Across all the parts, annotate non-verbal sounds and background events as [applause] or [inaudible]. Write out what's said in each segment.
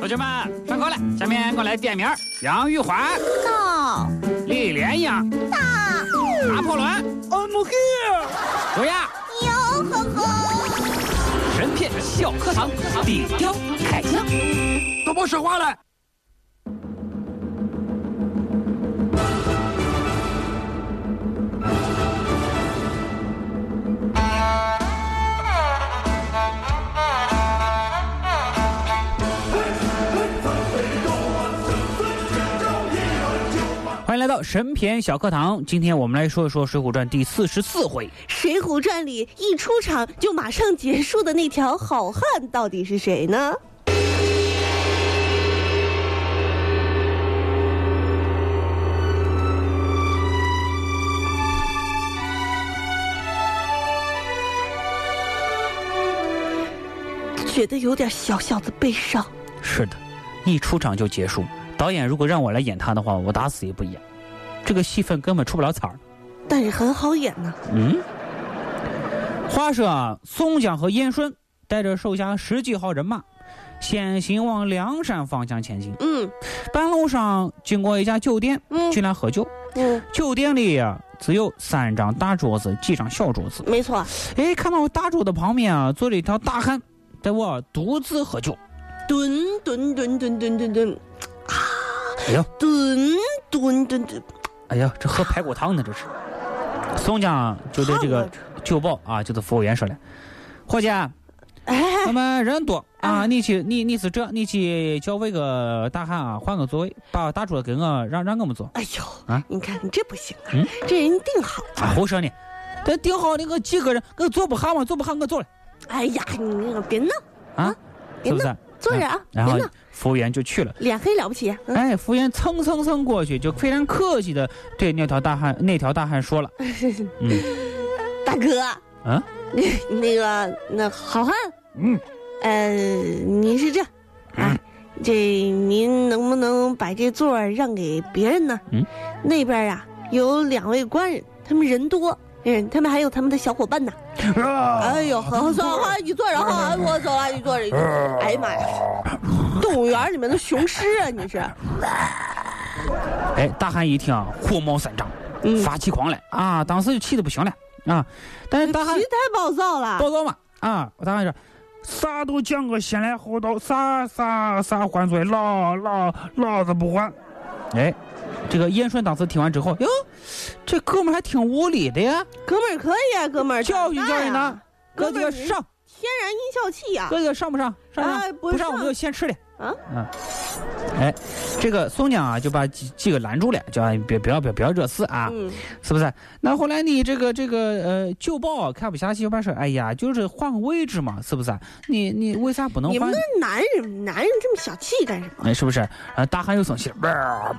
同学们上课了，下面我来点名：杨玉环、到李莲英、到拿破仑、I'm here。卓雅。哟呵呵，神片小课堂，低调开讲。都别说话了。神篇小课堂，今天我们来说一说《水浒传》第四十四回。《水浒传》里一出场就马上结束的那条好汉到底是谁呢？觉得有点小小的悲伤。是的，一出场就结束。导演如果让我来演他的话，我打死也不演。这个戏份根本出不了彩儿。但是很好演呢。嗯。话说啊，宋江和燕顺带着手下十几号人马，先行往梁山方向前进。嗯半路上经过一家酒店，嗯进来喝酒。嗯，酒店里呀、只有三张大桌子，几张小桌子。没错，哎，看到大桌子旁边啊，坐着一条大汉，在我独自喝酒。蹲蹲蹲蹲蹲蹲蹲，哎呦，蹲蹲蹲蹲，哎呀，这喝排骨汤呢，这是。宋江就对这个酒保啊，就是服务员说了：“伙计 [laughs] 我们人多啊，啊你去，你你是这，你去叫位个大汉啊，换个座位，把大桌给我，让让我们坐。哎呦，啊你看你这不行啊，嗯这人定好。啊，胡说呢！这定好那个几个人，我坐不下嘛，坐不下我坐了哎呀，你那个别闹，啊，是不是？坐着啊，别然后闹，服务员就去了。脸黑了不起。嗯，哎，服务员蹭蹭蹭过去，就非常客气的对那条大汉那条大汉说了：“ [laughs] 嗯大哥，啊，[laughs] 那个那好汉，嗯，呃，您是这，啊，这您能不能把这座儿让给别人呢？嗯，那边啊有两位官人，他们人多。嗯，他们还有他们的小伙伴呢。哎呦，[laughs] 好好好，好，你坐着，好，我走了，你坐着。坐着哎呀妈呀，动物园里面的雄狮啊，你是？哎，大汉一听啊，火冒三丈，嗯发起狂来啊！当时就气得不行了啊！但是大汉气太暴躁了。暴躁嘛啊！我大汉说：“啥都讲个先来后到，啥啥啥还嘴，老老老子不还。”哎，这个燕顺当时听完之后，哟，这哥们儿还挺无理的呀，哥们儿可以啊，哥们儿教训教训他，哥哥上，天然音效器呀、哥几个上不上？上上，哎不上。不上我们就先吃点。啊！嗯，哎，这个宋江啊，就把几几个拦住了，叫别不要不要不要惹事啊，嗯，是不是？那后来你这个这个呃旧报看不下去，把说，哎呀，就是换个位置嘛，是不是？你你为啥不能换你们？那男人，男人这么小气干什么？哎，是不是？啊，大汉又生气了，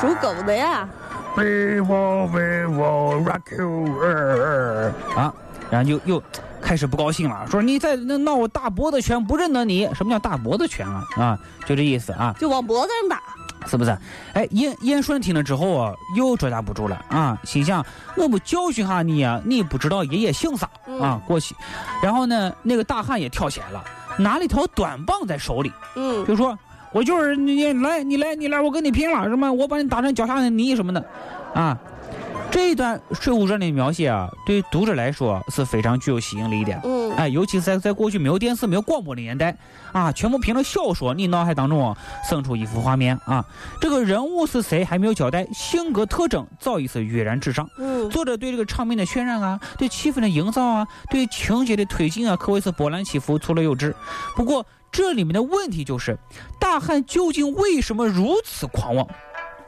属狗的呀！We will, we will rock you. 呃啊，然后又又开始不高兴了，说你在那闹我大脖子拳，不认得你。什么叫大脖子拳啊？啊，就这意思啊。就往脖子上打。是不是？哎，燕燕顺听了之后啊，又招架不住了啊，心想我不教训下你啊，你不知道爷爷姓啥啊？过去，然后呢，那个大汉也跳起来了，拿了一条短棒在手里，嗯，就说：“我就是你来，你来，你来，我跟你拼了，什么？我把你打成脚下的泥什么的，啊。”这一段《水浒传》的描写啊，对读者来说是非常具有吸引力的。嗯，哎，尤其是在在过去没有电视、没有广播的年代啊，全部凭着小说，你脑海当中啊生出一幅画面啊。这个人物是谁还没有交代，性格特征早已是跃然纸上。嗯，作者对这个场面的渲染啊，对气氛的营造啊，对情节的推进啊，可谓是波澜起伏，错落有致。不过这里面的问题就是，大汉究竟为什么如此狂妄？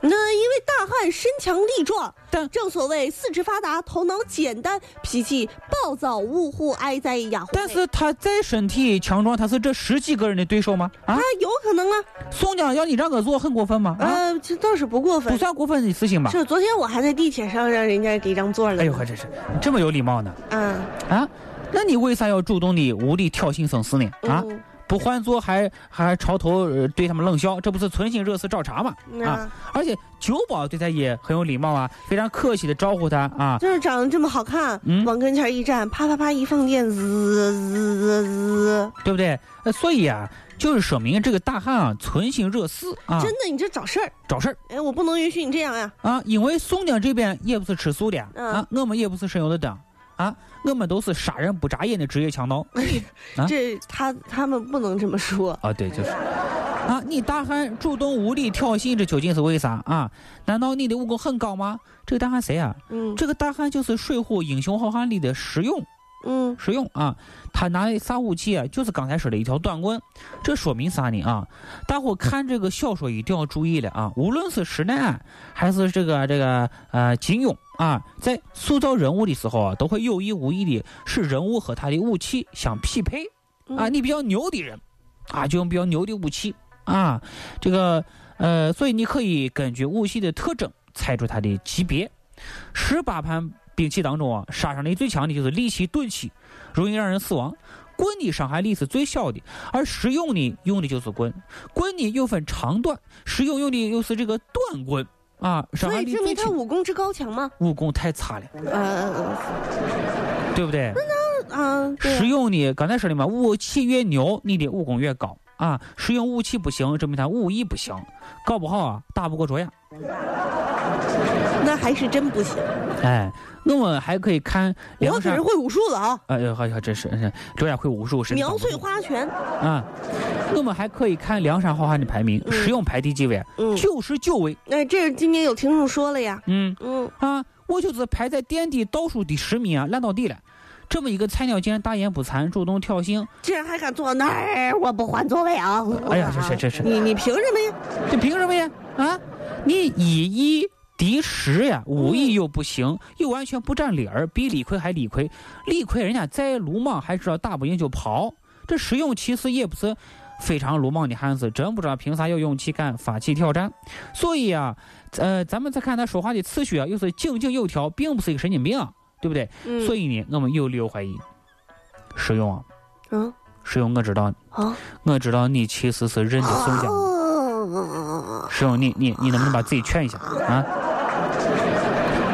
那因为大汉身强力壮，但正所谓四肢发达，头脑简单，脾气暴躁，呜呼哀哉呀。但是他再身体强壮，他是这十几个人的对手吗？啊他，有可能啊，宋江要你让我做，很过分吗？啊，呃，这倒是不过分不。算过分的事情吧？是昨天我还在地铁上让人家给让座了呢。哎呦，还真是你这么有礼貌呢嗯啊！那你为啥要主动的无理挑衅生死呢？啊，嗯不换座还还朝头呃对他们冷笑，这不是存心惹事找茬吗？嗯啊！而且酒保对他也很有礼貌啊，非常客气的招呼他啊。就是长得这么好看，嗯往跟前一站，啪啪啪一放电，滋滋滋滋。对不对？呃，所以啊，就是说明这个大汉啊存心惹事啊，真的，你这找事儿。找事儿哎，我不能允许你这样呀。啊！因为宋江这边也不是吃素的嗯啊，我们也不是省油的灯啊，我们都是杀人不眨眼的职业强盗啊这他他们不能这么说。啊！对，就是啊，你大汉主动无理挑衅，这究竟是为啥啊？难道你的武功很高吗？这个大汉谁啊？嗯这个大汉就是《水浒英雄好汉》里的石勇。嗯实用啊，他拿的啥武器啊？就是刚才说的一条短棍。这说明啥呢啊？大伙看这个小说一定要注意了啊！无论是施耐庵还是这个这个呃金庸啊，在塑造人物的时候啊，都会有意无意的使人物和他的武器相匹配啊。嗯你比较牛的人啊，就用比较牛的武器啊。这个呃，所以你可以根据武器的特征猜出它的级别。十八盘兵器当中啊，杀伤力最强的就是利器、钝器，容易让人死亡。棍的伤害力是最小的，而实用呢用的就是棍。棍呢又分长短，实用用的又是这个短棍啊，伤害力最轻以证明他。武功之高强吗？武功太差了，呃对不对？啊，对石勇呢，刚才说的嘛，武器越牛，你的武功越高啊。使用武器不行，证明他武艺不行，搞不好啊打不过卓雅。那还是真不行。哎，我们还可以看梁山我可是。会武术的啊，哎呀，好像真是，嗯卓雅会武术，是苗翠花拳。啊。那么还可以看梁山好汉的排名，嗯石勇排第几位？嗯，九十九位。哎，这是今天有听众说了呀。嗯嗯，啊，我就是排在垫底倒数第十名啊，烂到底了。这么一个菜鸟竟然大言不惭，主动挑衅，竟然还敢坐那儿，我不换座位啊！哎呀这是这是你你凭什么呀？这凭什么呀？啊，你以一敌十呀，武艺又不行，又完全不占理儿，比李逵还理亏。李逵人家再鲁莽，还知道打不赢就跑。这石勇其实也不是非常鲁莽的汉子，真不知道凭啥有勇气敢发起挑战。所以啊，呃，咱们再看他说话的次序啊，又是井井有条，并不是一个神经病啊，对不对？嗯，所以呢，我们有理由怀疑。石勇啊，嗯石勇，我知道，啊，我知道你其实是认得宋江石勇，你你你能不能把自己劝一下？啊？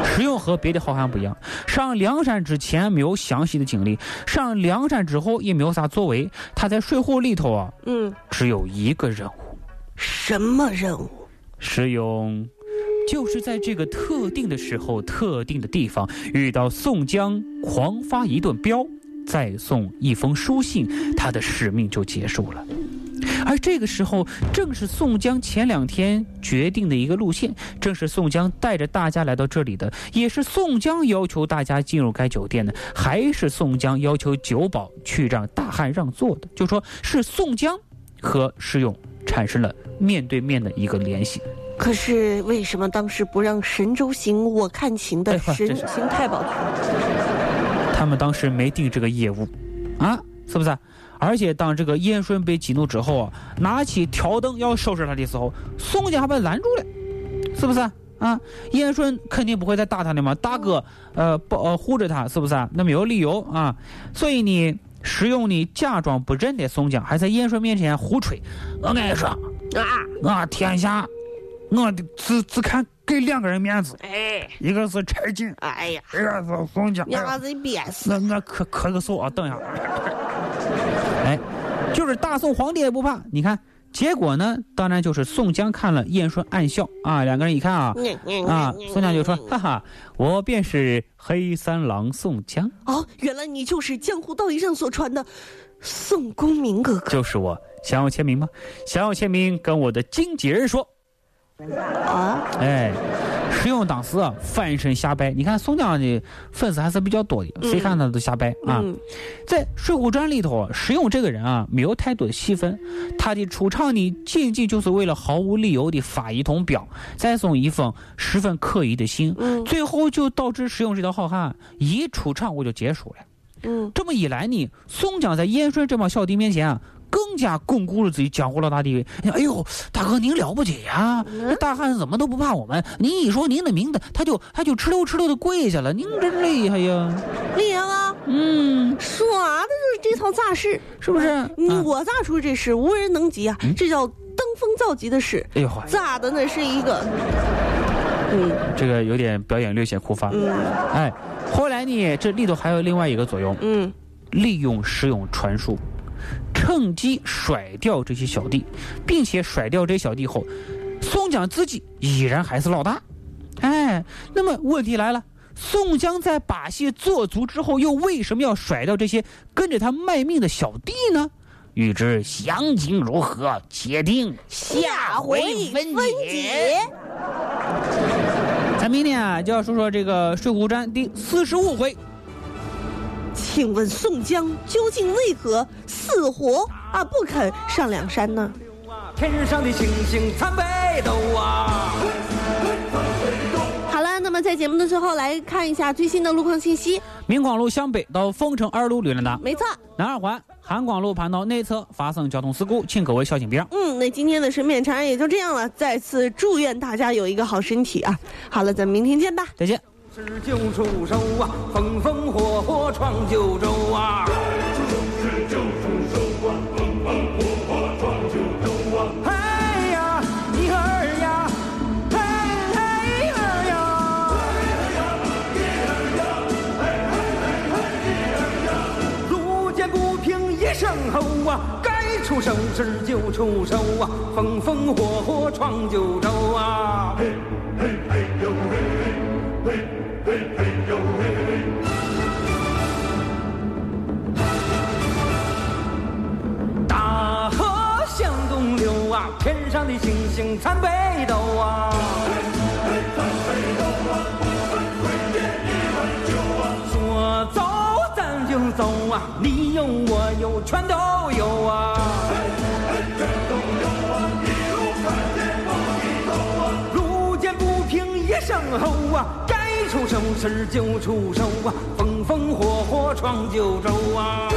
石勇和别的好汉不一样，上梁山之前没有详细的经历，上梁山之后也没有啥作为。他在《水浒》里头啊，嗯，只有一个任务。什么任务？石勇就是在这个特定的时候、特定的地方遇到宋江，狂发一顿飙，再送一封书信，他的使命就结束了。而这个时候，正是宋江前两天决定的一个路线，正是宋江带着大家来到这里的，也是宋江要求大家进入该酒店的，还是宋江要求酒保去让大汉让座的。就说是宋江和石勇产生了面对面的一个联系。可是为什么当时不让神州行我看情的神行太保去？他们当时没定这个业务，啊，是不是？而且当这个燕顺被激怒之后啊，拿起条灯要收拾他的时候，宋江还把他拦住了，是不是？啊，燕顺肯定不会再打他的嘛，大哥，呃，保呃护着他，是不是？那没有理由啊，所以呢，使用你假装不认得宋江，还在燕顺面前胡吹。我跟你说，啊，我天下，我的只只看给两个人面子，哎，一个是柴进，哎呀，一个是宋江。那那咳咳个嗽啊，等一下。[laughs] 哎，就是大宋皇帝也不怕，你看结果呢，当然就是宋江看了燕顺暗笑啊，两个人一看啊啊，宋江就说哈哈，我便是黑三郎宋江，哦，原来你就是江湖道义上所传的宋公明哥哥就是我。想要签名吗？想要签名，跟我的经纪人说。啊！哎，石勇当时啊翻身下拜，你看宋江的粉丝还是比较多的，谁看他都下拜啊。嗯在《水浒传》里头，石勇这个人啊，没有太多的戏份，他的出场呢，仅仅就是为了毫无理由的发一通飙，再送一封十分可疑的信，嗯最后就导致石勇这条好汉一出场我就结束了。嗯，这么一来呢，宋江在燕顺这帮小弟面前啊，更加巩固了自己江湖老大地位。哎呦，大哥您了不起呀、这大汉怎么都不怕我们？您一说您的名字，他就他就哧溜哧溜的跪下了。您真厉害呀！厉害吗，嗯，耍的就是这套架势，是不是？我咋出这事，无人能及啊！这叫登峰造极的事，哎呦，炸的那是一个，嗯。这个有点表演略显枯乏。嗯。哎，后来呢，这里头还有另外一个作用，嗯，利用石勇传术，趁机甩掉这些小弟，并且甩掉这些小弟后，宋江自己依然还是老大。哎，那么问题来了，宋江在把戏做足之后，又为什么要甩掉这些跟着他卖命的小弟呢？欲知详情如何，且听下回分解。咱明天啊，就要说说这个《水浒传》第四十五回。请问宋江究竟为何死活啊不肯上梁山呢？天上的星星参北斗啊！好了，那么在节目的最后来看一下最新的路况信息。明光路向北到凤城二路绿了的，没错。南二环韩光路盘道内侧发生交通事故，请各位小心避让。嗯，那今天的神片长也就这样了。再次祝愿大家有一个好身体啊！好了，咱们明天见吧，再见。是救出手啊，风风火火闯九州啊！是救出手啊，风风火火闯九州啊！嘿呀，一儿呀，嘿嘿儿呀，一儿呀，嘿嘿嘿一儿呀！路见不平一声吼啊，该出手时就出手啊，风风火火闯九州啊！嘿嘿嘿呦嘿嘿。嘿嘿呦嘿嘿，大河向东流啊，天上的星星参北斗啊。说走咱就走啊，你有我有全都有啊。全都有啊，一路看见不低头啊。路见不平一声吼啊。出手时就出手啊，风风火火闯九州啊！